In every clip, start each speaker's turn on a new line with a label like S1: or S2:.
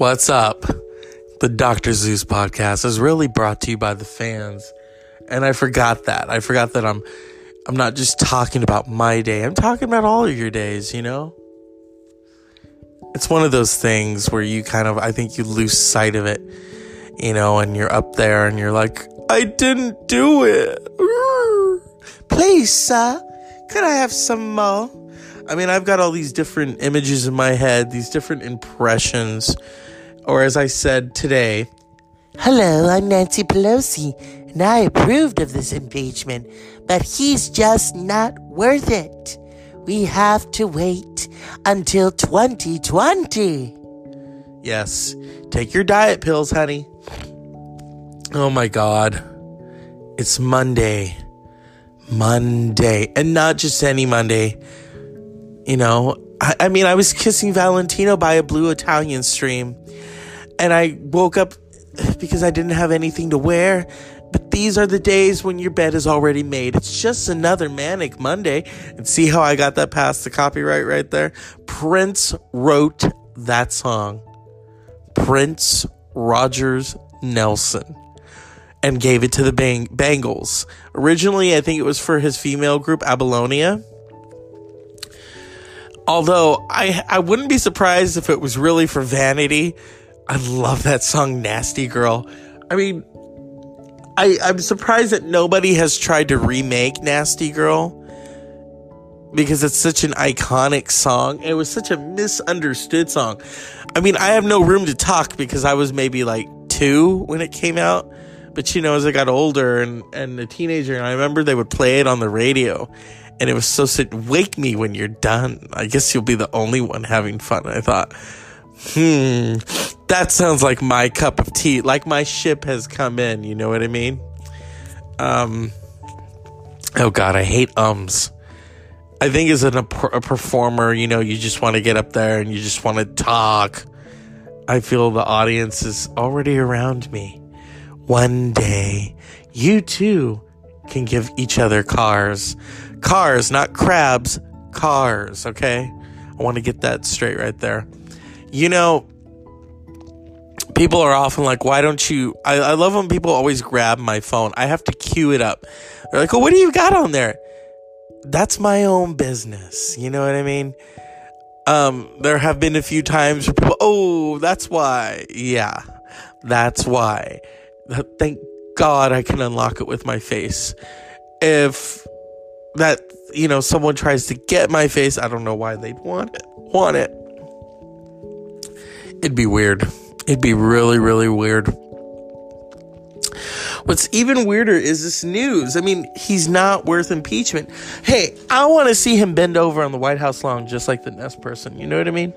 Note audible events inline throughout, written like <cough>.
S1: What's up? The Dr. Zeus podcast is really brought to you by the fans. And I forgot that. I forgot that I'm I'm not just talking about my day. I'm talking about all of your days, you know? It's one of those things where you kind of I think you lose sight of it, you know, and you're up there and you're like, I didn't do it. Please, sir, could I have some more? I mean, I've got all these different images in my head, these different impressions. Or as I said today,
S2: Hello, I'm Nancy Pelosi, and I approved of this impeachment, but he's just not worth it. We have to wait until 2020.
S1: yes, take your diet pills, honey. Oh my God. It's Monday. Monday. And not just any Monday. You know, I, I mean, I was kissing Valentino by a blue Italian stream, and I woke up because I didn't have anything to wear. But these are the days when your bed is already made. It's just another manic Monday. And see how I got that past the copyright right there? Prince wrote that song. Prince Rogers Nelson and gave it to the Bang- Bangles. Originally, I think it was for his female group, Apollonia. Although I I wouldn't be surprised if it was really for vanity. I love that song Nasty Girl. I mean I I'm surprised that nobody has tried to remake Nasty Girl because it's such an iconic song. It was such a misunderstood song. I mean, I have no room to talk because I was maybe like 2 when it came out. But you know, as I got older and and a teenager, and I remember they would play it on the radio and it was so sick. Wake me when you're done. I guess you'll be the only one having fun. I thought, hmm, that sounds like my cup of tea. Like my ship has come in. You know what I mean? Um. Oh God, I hate ums. I think as an, a, a performer, you know, you just want to get up there and you just want to talk. I feel the audience is already around me. One day, you too can give each other cars. Cars, not crabs, cars, okay? I want to get that straight right there. You know, people are often like, why don't you? I, I love when people always grab my phone. I have to cue it up. They're like, oh, what do you got on there? That's my own business. You know what I mean? Um, there have been a few times where people, oh, that's why. Yeah, that's why. Thank God I can unlock it with my face. If that, you know, someone tries to get my face, I don't know why they'd want it. Want it. It'd be weird. It'd be really, really weird. What's even weirder is this news. I mean, he's not worth impeachment. Hey, I want to see him bend over on the White House lawn just like the Nest person. You know what I mean?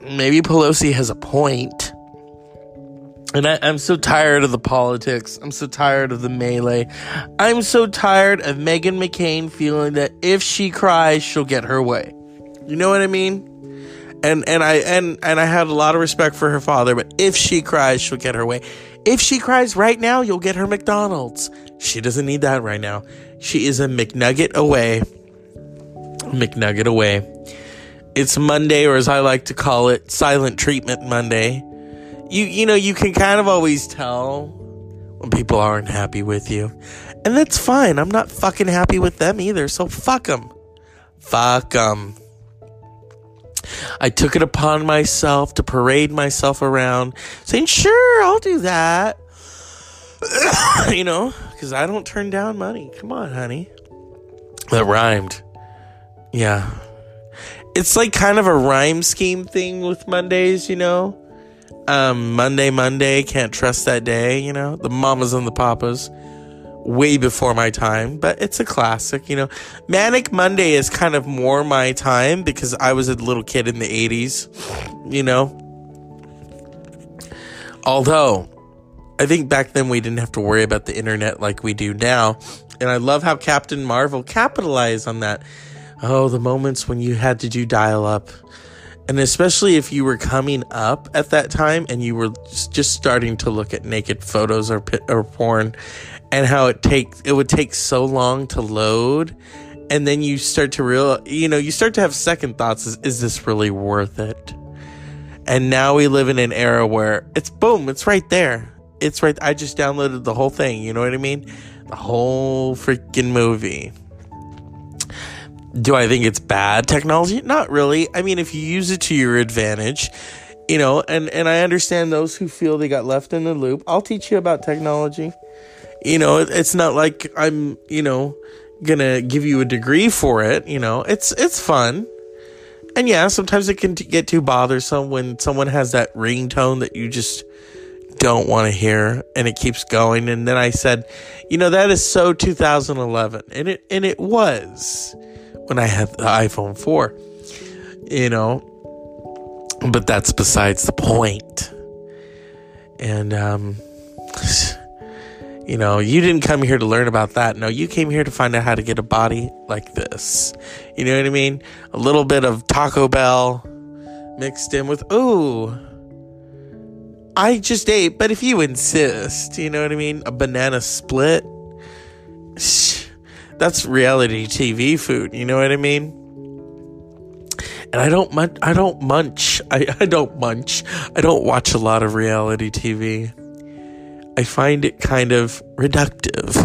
S1: <coughs> Maybe Pelosi has a point. And I, am so tired of the politics. I'm so tired of the melee. I'm so tired of Meghan McCain feeling that if she cries, she'll get her way. You know what I mean? And and I and and I had a lot of respect for her father, but if she cries, she'll get her way. If she cries right now, you'll get her McDonald's. She doesn't need that right now. She is a McNugget away. McNugget away. It's Monday, or as I like to call it, Silent Treatment Monday you you know you can kind of always tell when people aren't happy with you and that's fine i'm not fucking happy with them either so fuck them fuck them i took it upon myself to parade myself around saying sure i'll do that. <coughs> You know because i don't turn down money. Come on honey. That rhymed. Yeah. It's like kind of a rhyme scheme thing with mondays you know? Um, Monday, Monday, can't trust that day, you know, the mamas and the papas, way before my time, but it's a classic, you know. Manic Monday is kind of more my time because I was a little kid in the 80s, you know. Although, I think back then we didn't have to worry about the internet like we do now. And I love how Captain Marvel capitalized on that. Oh, the moments when you had to do dial up and especially if you were coming up at that time and you were just starting to look at naked photos or or porn and how it takes it would take so long to load and then you start to real you know you start to have second thoughts is, is this really worth it And now we live in an era where it's boom, it's right there. It's right. I just downloaded the whole thing. You know what I mean? The whole freaking movie. Do I think it's bad technology? Not really. I mean, if you use it to your advantage, you know, and, and I understand those who feel they got left in the loop. I'll teach you about technology. You know, it's not like I'm, you know, gonna give you a degree for it. You know, it's it's fun, and yeah, sometimes it can t- get too bothersome when someone has that ringtone that you just don't want to hear, and it keeps going. And then I said, you know, that is so 2011, and it and it was when I had the iPhone 4. You know, but that's besides the point. And um you know, you didn't come here to learn about that. No, you came here to find out how to get a body like this. You know what I mean? A little bit of Taco Bell mixed in with, ooh, I just ate, but if you insist, you know what I mean? A banana split. <sighs> That's reality TV food, you know what I mean? And I don't munch, I don't munch. I, <laughs> I don't munch. I don't watch a lot of reality TV. I find it kind of reductive.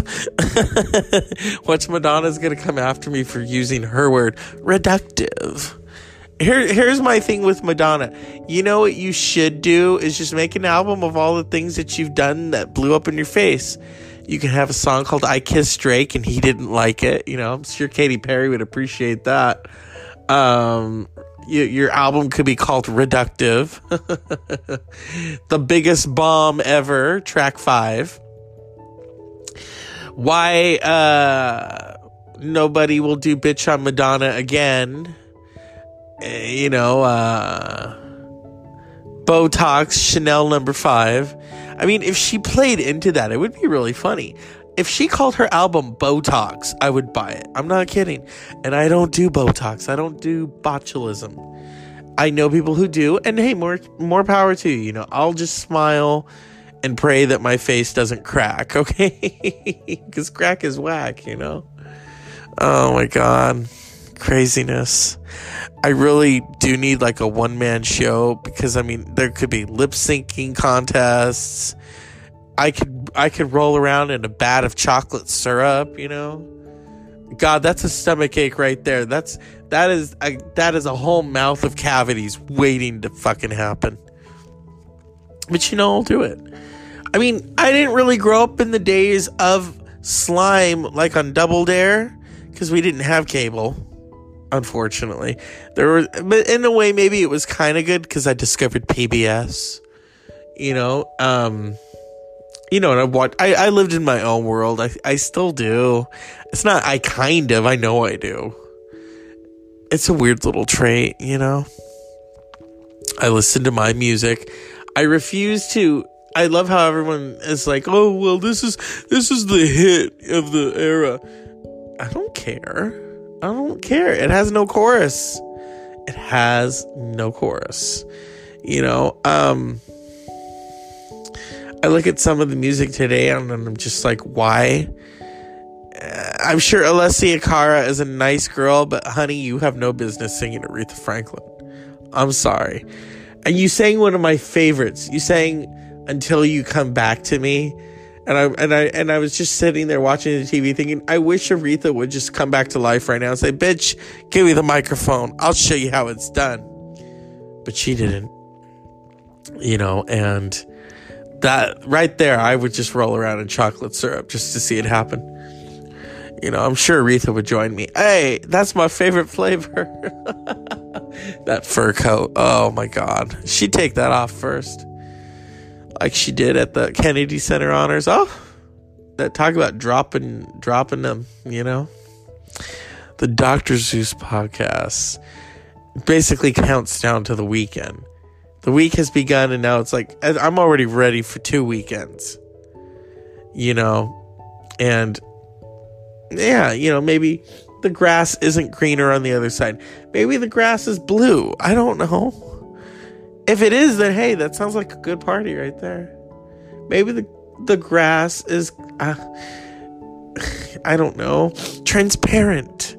S1: <laughs> Watch Madonna's gonna come after me for using her word reductive. Here, here's my thing with Madonna. You know what you should do is just make an album of all the things that you've done that blew up in your face. You can have a song called "I Kissed Drake" and he didn't like it. You know, I'm sure Katy Perry would appreciate that. Um, you, your album could be called Reductive. <laughs> the biggest bomb ever, track five. Why uh, nobody will do bitch on Madonna again. Uh, you know, uh, Botox, Chanel number five. I mean, if she played into that, it would be really funny if she called her album Botox, I would buy it. I'm not kidding. And I don't do Botox. I don't do botulism. I know people who do, and hey, more more power to you. You know, I'll just smile and pray that my face doesn't crack, <laughs> okay? Because crack is whack, you know. Oh my god, craziness! I really do need like a one man show because I mean, there could be lip syncing contests. I could I could roll around in a bat of chocolate syrup, you know. God, that's a stomach ache right there. That's that is a, that is a whole mouth of cavities waiting to fucking happen. But you know, I'll do it. I mean, I didn't really grow up in the days of slime like on Double Dare because we didn't have cable. Unfortunately, there were, but in a way, maybe it was kind of good because I discovered PBS. You know, um, you know, and I watched, I, I lived in my own world. I, I still do. It's not, I kind of, I know I do. It's a weird little trait, you know? I listen to my music. I refuse to, I love how everyone is like, oh, well, this is, this is the hit of the era. I don't care. I don't care. It has no chorus. It has no chorus. You know, um, I look at some of the music today and I'm just like, why? Uh, I'm sure Alessia Cara is a nice girl, but honey, you have no business singing Aretha Franklin. I'm sorry. And you sang one of my favorites. You sang Until You Come Back to Me. And I and I and I was just sitting there watching the TV thinking, I wish Aretha would just come back to life right now and say, Bitch, give me the microphone. I'll show you how it's done. But she didn't. You know, and that right there, I would just roll around in chocolate syrup just to see it happen. You know, I'm sure Aretha would join me. Hey, that's my favorite flavor. <laughs> that fur coat. Oh my God. She'd take that off first. Like she did at the Kennedy Center honors. Oh, that talk about dropping, dropping them, you know? The Dr. Zeus podcast basically counts down to the weekend. The week has begun, and now it's like I'm already ready for two weekends. You know, and yeah, you know, maybe the grass isn't greener on the other side. Maybe the grass is blue. I don't know. If it is, then hey, that sounds like a good party right there. Maybe the the grass is uh, <sighs> I don't know, transparent.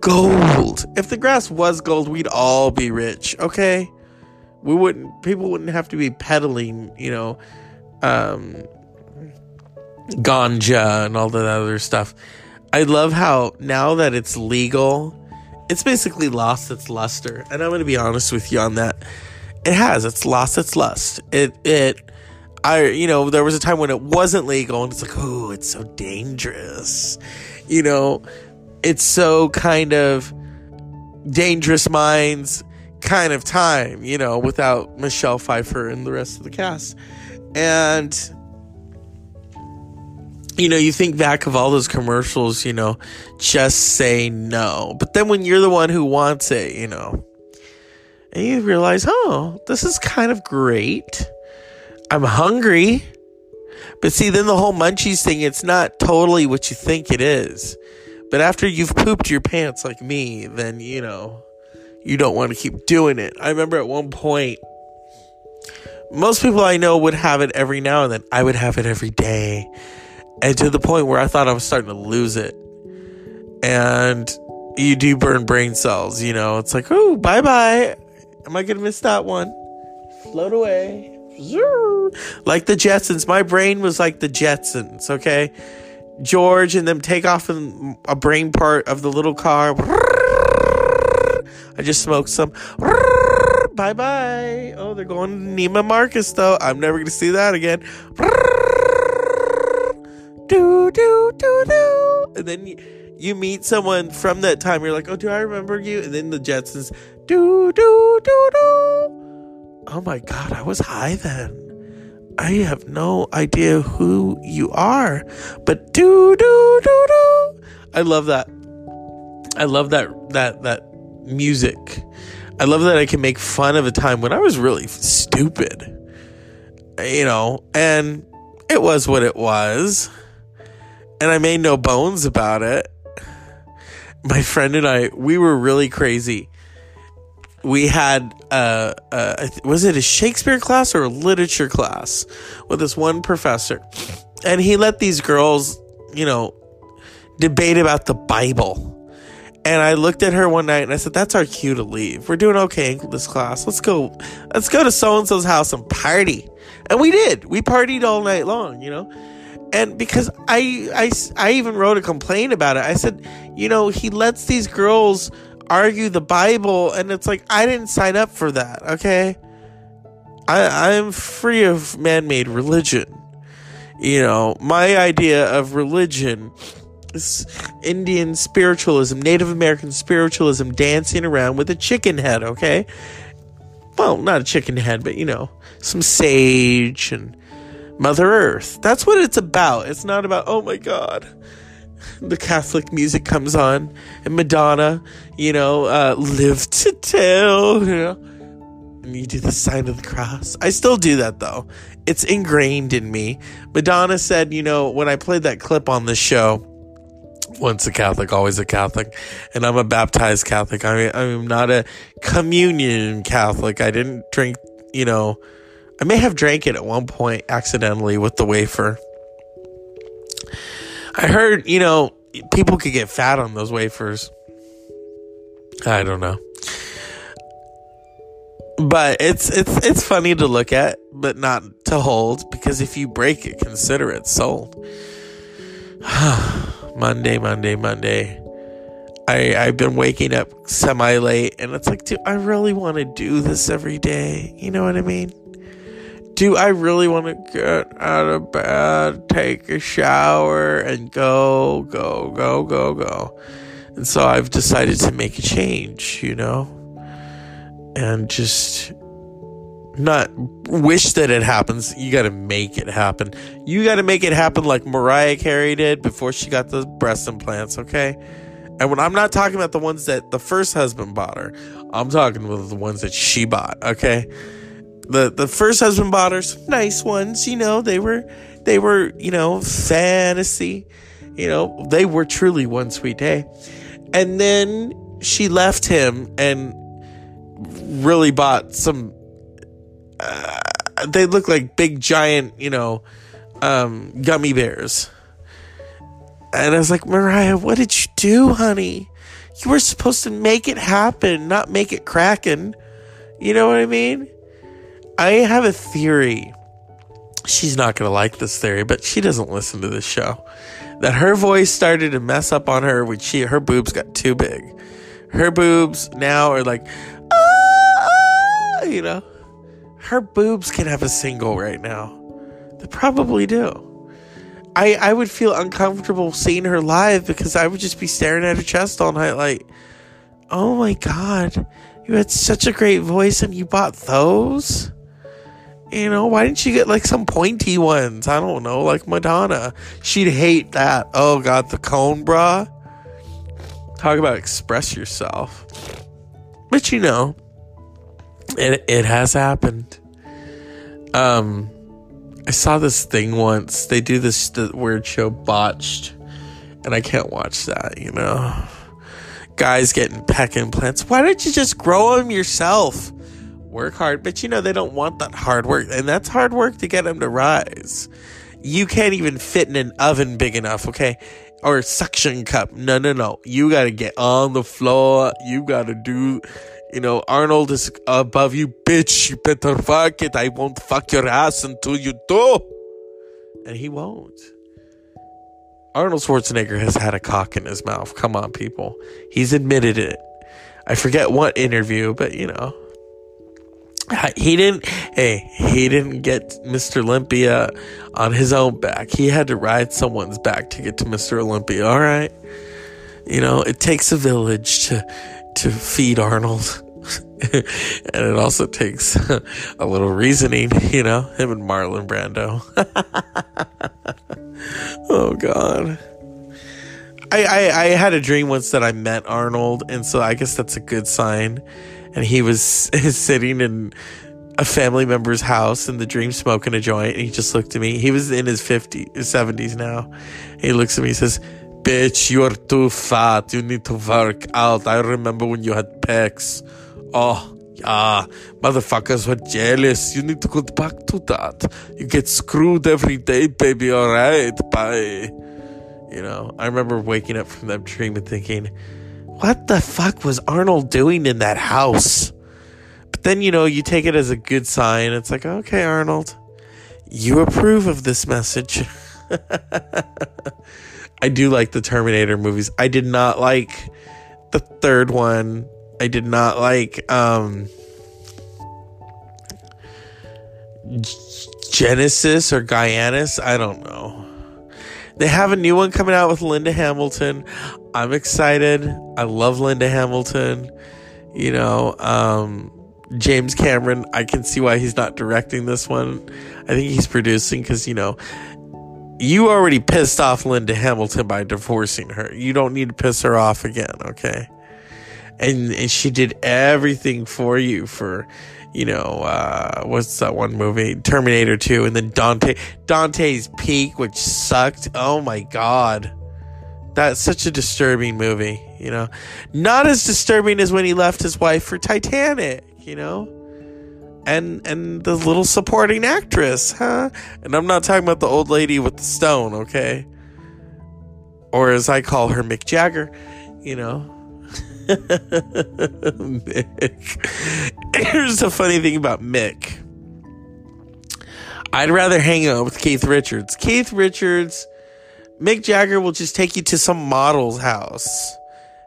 S1: Gold. If the grass was gold, we'd all be rich, okay? We wouldn't people wouldn't have to be peddling, you know, um ganja and all that other stuff. I love how now that it's legal, it's basically lost its luster. And I'm going to be honest with you on that. It has. It's lost its lust. It it I you know, there was a time when it wasn't legal and it's like, "Oh, it's so dangerous." You know, it's so kind of dangerous minds kind of time, you know, without Michelle Pfeiffer and the rest of the cast. And you know, you think back of all those commercials, you know, just say no. But then when you're the one who wants it, you know, and you realize, oh, this is kind of great. I'm hungry. But see, then the whole munchies thing, it's not totally what you think it is. But after you've pooped your pants like me, then, you know, you don't want to keep doing it. I remember at one point, most people I know would have it every now and then. I would have it every day. And to the point where I thought I was starting to lose it. And you do burn brain cells, you know. It's like, oh, bye bye. Am I going to miss that one? Float away. Like the Jetsons. My brain was like the Jetsons, okay? George and them take off in a brain part of the little car. I just smoked some. Bye bye. Oh, they're going to Neiman Marcus, though. I'm never going to see that again. Do, do, do, do. And then you, you meet someone from that time. You're like, oh, do I remember you? And then the Jetsons. Do, do, do, do. Oh my God, I was high then. I have no idea who you are, but do do do do. I love that. I love that that that music. I love that I can make fun of a time when I was really stupid. You know, and it was what it was. And I made no bones about it. My friend and I, we were really crazy we had uh, uh was it a Shakespeare class or a literature class with this one professor, and he let these girls, you know, debate about the Bible. And I looked at her one night and I said, "That's our cue to leave. We're doing okay in this class. Let's go. Let's go to so and so's house and party." And we did. We partied all night long, you know. And because I, I, I even wrote a complaint about it. I said, you know, he lets these girls argue the Bible, and it's like I didn't sign up for that. Okay, I I'm free of man-made religion. You know, my idea of religion Indian spiritualism, Native American spiritualism, dancing around with a chicken head. Okay, well, not a chicken head, but you know, some sage and Mother Earth. That's what it's about. It's not about, oh my God, the Catholic music comes on, and Madonna, you know, uh, live to tell, you know, and you do the sign of the cross. I still do that though. It's ingrained in me. Madonna said, you know, when I played that clip on the show, once a Catholic, always a Catholic, and I'm a baptized Catholic. I I'm not a communion Catholic. I didn't drink, you know, I may have drank it at one point accidentally with the wafer I heard, you know, people could get fat on those wafers. I don't know. But it's it's it's funny to look at, but not to hold because if you break it, consider it sold. <sighs> <sighs> Monday, Monday, Monday. I I've been waking up semi late and it's like, dude, I really want to do this every day. You know what I mean? do I really want to get out of bed, take a shower, and go, go, go, go, go? And so I've decided to make a change, you know, and just not wish that it happens. You got to make it happen. You got to make it happen like Mariah Carey did before she got the breast implants, okay? And when I'm not talking about the ones that the first husband bought her, I'm talking about the ones that she bought, okay? the the first husband bought her some nice ones. You know, they were they were you know fantasy. You know, they were truly one sweet day. And then she left him and really bought some. Uh, they look like big giant, you know, um, gummy bears. And I was like, Mariah, what did you do, honey? You were supposed to make it happen, not make it cracking. You know what I mean? I have a theory. She's not going to like this theory, but she doesn't listen to this show. That her voice started to mess up on her when she her boobs got too big. Her boobs now are like, ah, you know. Her boobs can have a single right now. They probably do. I I would feel uncomfortable seeing her live because I would just be staring at her chest all night, like, oh my god, you had such a great voice and you bought those. You know, why didn't you get like some pointy ones? I don't know, like Madonna. She'd hate that. Oh god, the cone bra. Talk about express yourself. But you know, it it has happened. Um I saw this thing once. They do this the weird show botched. And I can't watch that, you know. Guys getting peck implants. Why don't you just grow them yourself? Work hard, but you know they don't want that hard work, and that's hard work to get them to rise. You can't even fit in an oven big enough, okay? Or suction cup. No, no, no. You gotta get on the floor. You gotta do you know, Arnold is above you, bitch. You better fuck it. I won't fuck your ass until you do. And he won't. Arnold Schwarzenegger has had a cock in his mouth. Come on, people. He's admitted it. I forget what interview, but you know. He didn't, hey, he didn't get Mr. Olympia on his own back. He had to ride someone's back to get to Mr. Olympia, all right? You know, it takes a village to to feed Arnold. <laughs> and it also takes <laughs> a little reasoning, you know, him and Marlon Brando. <laughs> oh God. I, I, I had a dream once that I met Arnold, and so I guess that's a good sign. And he was sitting in a family member's house in the dream smoking a joint, and he just looked at me. He was in his 50s, 70s now. He looks at me, he says, Bitch, you're too fat. You need to work out. I remember when you had pecs. Oh, yeah. Motherfuckers were jealous. You need to go back to that. You get screwed every day, baby. All right. Bye. You know, I remember waking up from that dream and thinking, what the fuck was Arnold doing in that house? But then, you know, you take it as a good sign. It's like, okay, Arnold, you approve of this message. <laughs> I do like the Terminator movies. I did not like the third one. I did not like um Genisys or Guyanus. I don't know. They have a new one coming out with Linda Hamilton. I'm excited. I love Linda Hamilton. You know, um, James Cameron, I can see why he's not directing this one. I think he's producing because, you know, you already pissed off Linda Hamilton by divorcing her. You don't need to piss her off again, okay? And, and she did everything for you for, you know, uh, what's that one movie? Terminator 2 and then Dante, Dante's Peak, which sucked. Oh my God. That's such a disturbing movie, you know? Not as disturbing as when he left his wife for Titanic, you know? And and the little supporting actress, huh? And I'm not talking about the old lady with the stone, okay? Or as I call her, Mick Jagger, you know. <laughs> Mick. Here's the funny thing about Mick. I'd rather hang out with Keith Richards. Keith Richards, Mick Jagger will just take you to some model's house.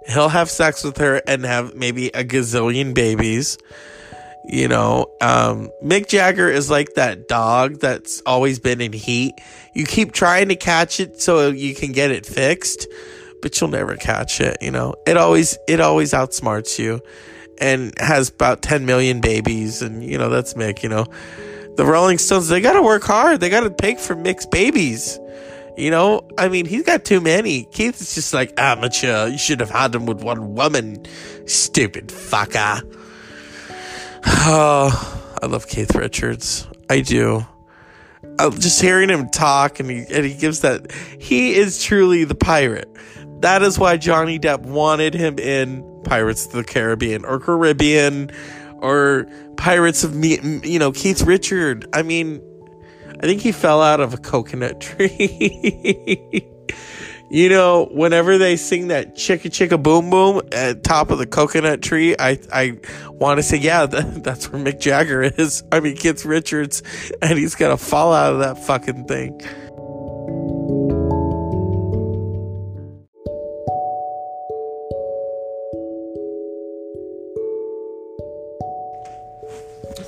S1: He'll have sex with her and have maybe a gazillion babies you know, um, Mick Jagger is like that dog that's always been in heat. You keep trying to catch it so you can get it fixed, but you'll never catch it, you know. It always it always outsmarts you and has about 10 million babies and you know, that's Mick, you know. The Rolling Stones, they got to work hard. They got to pay for Mick's babies. You know, I mean, he's got too many. Keith is just like amateur. You should have had him with one woman. Stupid fucker. Oh, I love Keith Richards. I do. Just hearing him talk and he, and he gives that, he is truly the pirate. That is why Johnny Depp wanted him in Pirates of the Caribbean or Caribbean or Pirates of Me, you know, Keith Richard. I mean, I think he fell out of a coconut tree. <laughs> You know, whenever they sing that chicka chicka boom boom at top of the coconut tree, I I want to say, yeah, <laughs> that, that's where Mick Jagger is. I mean, Keith Richards, and he's gonna fall out of that fucking thing.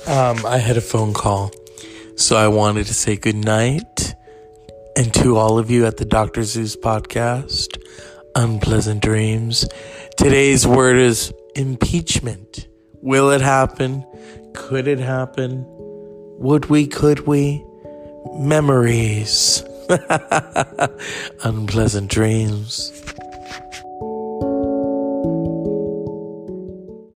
S1: Um, I had a phone call, so I wanted to say good night. And to all of you at the Dr. Zeus podcast, unpleasant dreams. Today's word is impeachment. Will it happen? Could it happen? Would we? Could we? Memories. <laughs> unpleasant dreams.